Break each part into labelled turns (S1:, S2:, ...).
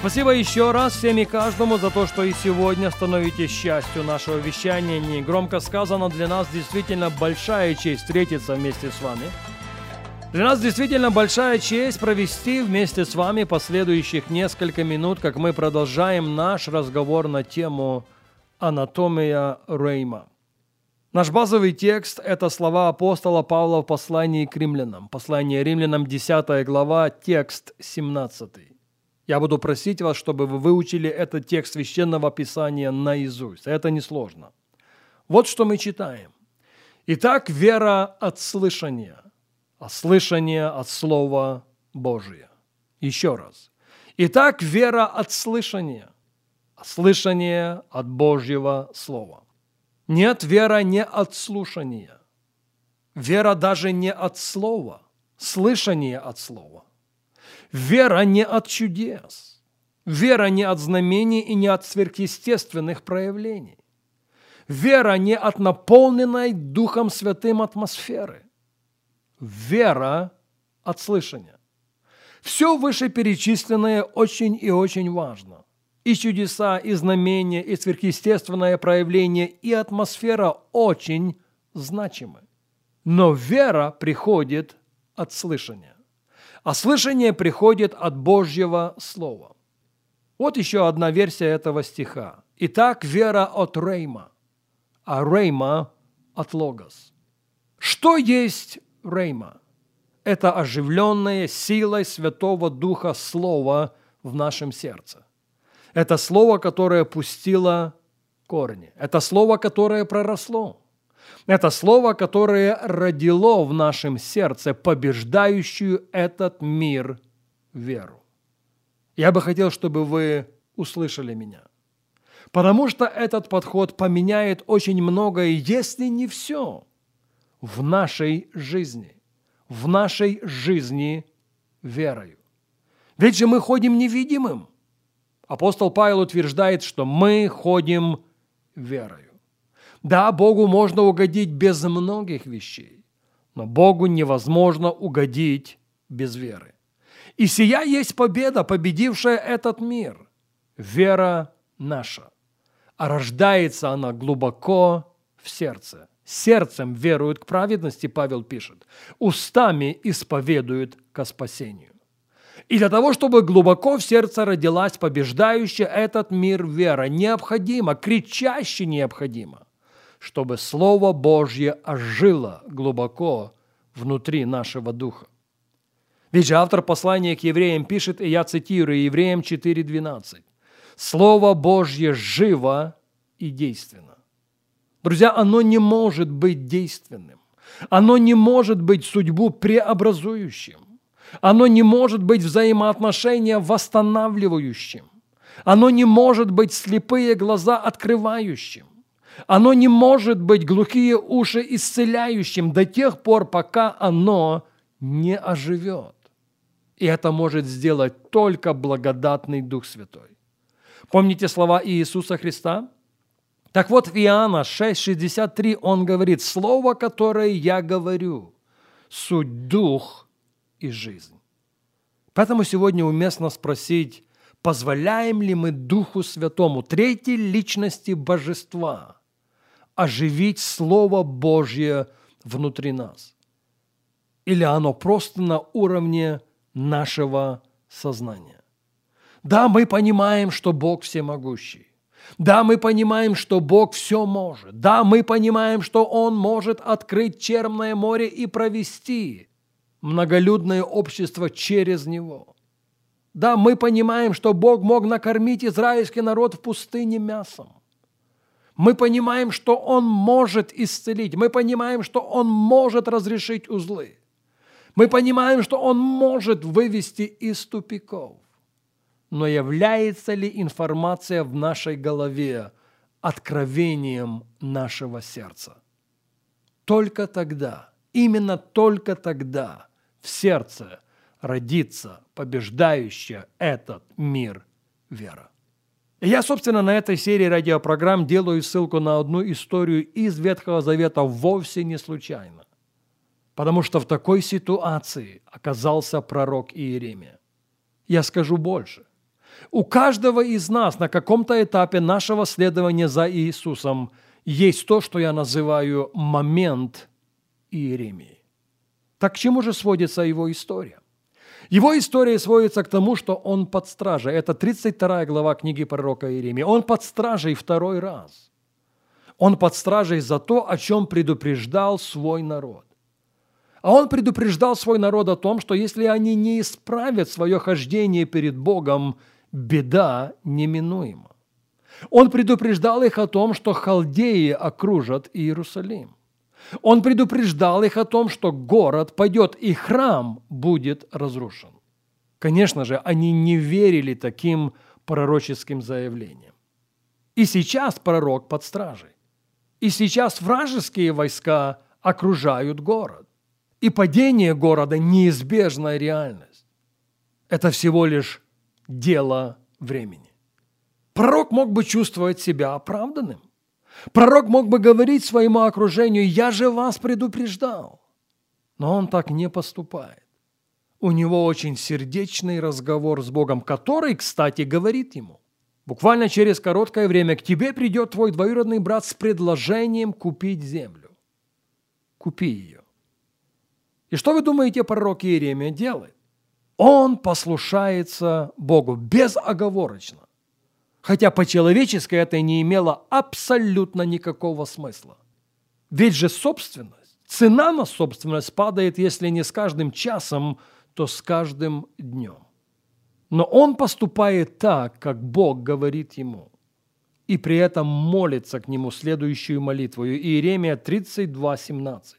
S1: Спасибо еще раз всем и каждому за то, что и сегодня становитесь частью нашего вещания. Не громко сказано, для нас действительно большая честь встретиться вместе с вами. Для нас действительно большая честь провести вместе с вами последующих несколько минут, как мы продолжаем наш разговор на тему «Анатомия Рейма». Наш базовый текст – это слова апостола Павла в послании к римлянам. Послание римлянам, 10 глава, текст 17. Я буду просить вас, чтобы вы выучили этот текст Священного Писания наизусть. Это несложно. Вот что мы читаем. «Итак, вера от слышания, а слышание от Слова Божия». Еще раз. «Итак, вера от слышания, а слышание от Божьего Слова». Нет, вера не от слушания. Вера даже не от слова, слышание от слова. Вера не от чудес. Вера не от знамений и не от сверхъестественных проявлений. Вера не от наполненной Духом Святым атмосферы. Вера от слышания. Все вышеперечисленное очень и очень важно и чудеса, и знамения, и сверхъестественное проявление, и атмосфера очень значимы. Но вера приходит от слышания. А слышание приходит от Божьего Слова. Вот еще одна версия этого стиха. Итак, вера от Рейма, а Рейма от Логос. Что есть Рейма? Это оживленное силой Святого Духа Слова в нашем сердце. Это слово, которое пустило корни. Это слово, которое проросло. Это слово, которое родило в нашем сердце побеждающую этот мир веру. Я бы хотел, чтобы вы услышали меня. Потому что этот подход поменяет очень многое, если не все, в нашей жизни. В нашей жизни верою. Ведь же мы ходим невидимым. Апостол Павел утверждает, что мы ходим верою. Да, Богу можно угодить без многих вещей, но Богу невозможно угодить без веры. И сия есть победа, победившая этот мир. Вера наша. А рождается она глубоко в сердце. Сердцем веруют к праведности, Павел пишет. Устами исповедуют ко спасению. И для того, чтобы глубоко в сердце родилась побеждающая этот мир вера, необходимо, кричаще необходимо, чтобы Слово Божье ожило глубоко внутри нашего духа. Ведь же автор послания к евреям пишет, и я цитирую, Евреям 4.12. «Слово Божье живо и действенно». Друзья, оно не может быть действенным. Оно не может быть судьбу преобразующим. Оно не может быть взаимоотношения восстанавливающим. Оно не может быть слепые глаза открывающим. Оно не может быть глухие уши исцеляющим до тех пор, пока оно не оживет. И это может сделать только благодатный Дух Святой. Помните слова Иисуса Христа? Так вот, в Иоанна 6,63 он говорит, «Слово, которое я говорю, суть Дух и жизнь. Поэтому сегодня уместно спросить, позволяем ли мы Духу Святому, третьей личности Божества, оживить Слово Божье внутри нас? Или оно просто на уровне нашего сознания? Да, мы понимаем, что Бог всемогущий. Да, мы понимаем, что Бог все может. Да, мы понимаем, что Он может открыть Черное море и провести многолюдное общество через него. Да, мы понимаем, что Бог мог накормить израильский народ в пустыне мясом. Мы понимаем, что Он может исцелить. Мы понимаем, что Он может разрешить узлы. Мы понимаем, что Он может вывести из тупиков. но является ли информация в нашей голове откровением нашего сердца? Только тогда, именно только тогда в сердце родится побеждающая этот мир вера. Я, собственно, на этой серии радиопрограмм делаю ссылку на одну историю из Ветхого Завета вовсе не случайно. Потому что в такой ситуации оказался пророк Иеремия. Я скажу больше. У каждого из нас на каком-то этапе нашего следования за Иисусом есть то, что я называю момент Иеремии. Так к чему же сводится его история? Его история сводится к тому, что он под стражей. Это 32 глава книги пророка Иеремии. Он под стражей второй раз. Он под стражей за то, о чем предупреждал свой народ. А он предупреждал свой народ о том, что если они не исправят свое хождение перед Богом, беда неминуема. Он предупреждал их о том, что халдеи окружат Иерусалим. Он предупреждал их о том, что город пойдет и храм будет разрушен. Конечно же, они не верили таким пророческим заявлениям. И сейчас пророк под стражей. И сейчас вражеские войска окружают город. И падение города – неизбежная реальность. Это всего лишь дело времени. Пророк мог бы чувствовать себя оправданным. Пророк мог бы говорить своему окружению, я же вас предупреждал. Но он так не поступает. У него очень сердечный разговор с Богом, который, кстати, говорит ему, буквально через короткое время к тебе придет твой двоюродный брат с предложением купить землю. Купи ее. И что вы думаете, пророк Иеремия делает? Он послушается Богу безоговорочно. Хотя по-человечески это не имело абсолютно никакого смысла. Ведь же собственность, цена на собственность падает, если не с каждым часом, то с каждым днем. Но он поступает так, как Бог говорит ему, и при этом молится к нему следующую молитву. Иеремия 32, 17.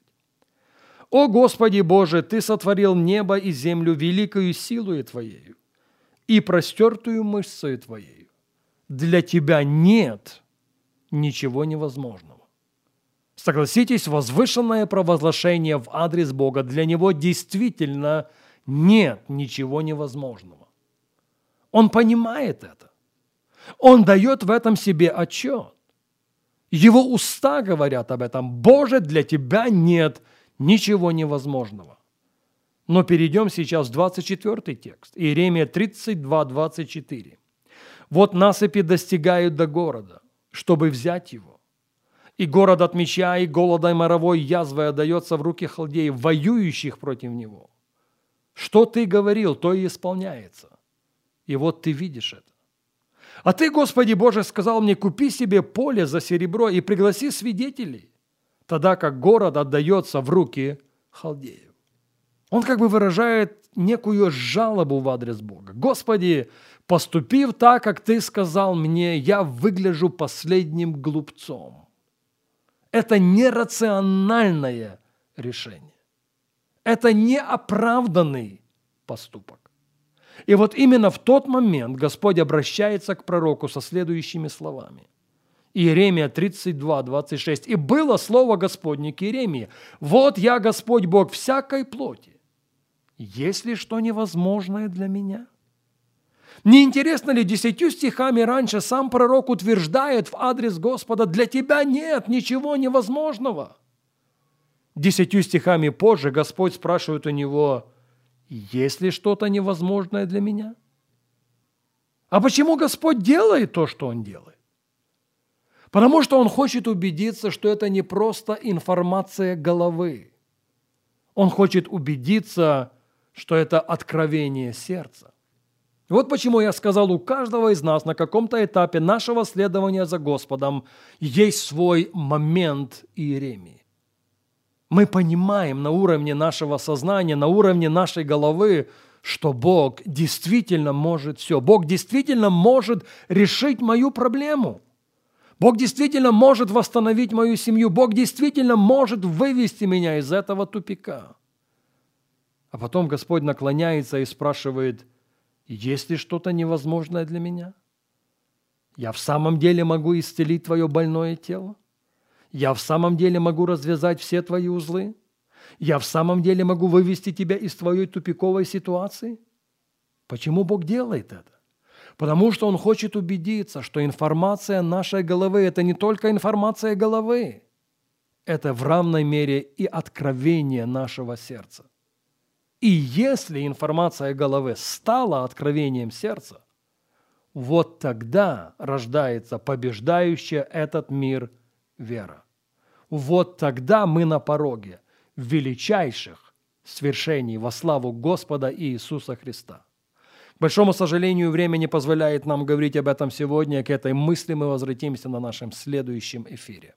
S1: «О Господи Боже, Ты сотворил небо и землю великою силою Твоею и простертую мышцею Твоей для тебя нет ничего невозможного. Согласитесь, возвышенное провозглашение в адрес Бога для него действительно нет ничего невозможного. Он понимает это. Он дает в этом себе отчет. Его уста говорят об этом. Боже, для тебя нет ничего невозможного. Но перейдем сейчас в 24 текст. Иеремия 32, 24. Вот насыпи достигают до города, чтобы взять его. И город от меча и голода и моровой язвой отдается в руки халдеев, воюющих против него. Что ты говорил, то и исполняется. И вот ты видишь это. А ты, Господи Боже, сказал мне, купи себе поле за серебро и пригласи свидетелей, тогда как город отдается в руки халдеев. Он как бы выражает некую жалобу в адрес Бога. Господи, Поступив так, как ты сказал мне, я выгляжу последним глупцом. Это нерациональное решение. Это неоправданный поступок. И вот именно в тот момент Господь обращается к пророку со следующими словами. Иеремия 32, 26. «И было слово Господне к Иеремии, вот я, Господь Бог, всякой плоти. Есть ли что невозможное для меня?» Не интересно ли десятью стихами раньше сам пророк утверждает в адрес Господа, для тебя нет ничего невозможного? Десятью стихами позже Господь спрашивает у него, есть ли что-то невозможное для меня? А почему Господь делает то, что Он делает? Потому что Он хочет убедиться, что это не просто информация головы. Он хочет убедиться, что это откровение сердца. Вот почему я сказал, у каждого из нас на каком-то этапе нашего следования за Господом есть свой момент Иеремии. Мы понимаем на уровне нашего сознания, на уровне нашей головы, что Бог действительно может все. Бог действительно может решить мою проблему. Бог действительно может восстановить мою семью. Бог действительно может вывести меня из этого тупика. А потом Господь наклоняется и спрашивает – Есть ли что-то невозможное для меня? Я в самом деле могу исцелить твое больное тело? Я в самом деле могу развязать все твои узлы? Я в самом деле могу вывести тебя из твоей тупиковой ситуации? Почему Бог делает это? Потому что Он хочет убедиться, что информация нашей головы – это не только информация головы, это в равной мере и откровение нашего сердца. И если информация головы стала откровением сердца, вот тогда рождается побеждающая этот мир вера. Вот тогда мы на пороге величайших свершений во славу Господа Иисуса Христа. К большому сожалению, время не позволяет нам говорить об этом сегодня. К этой мысли мы возвратимся на нашем следующем эфире.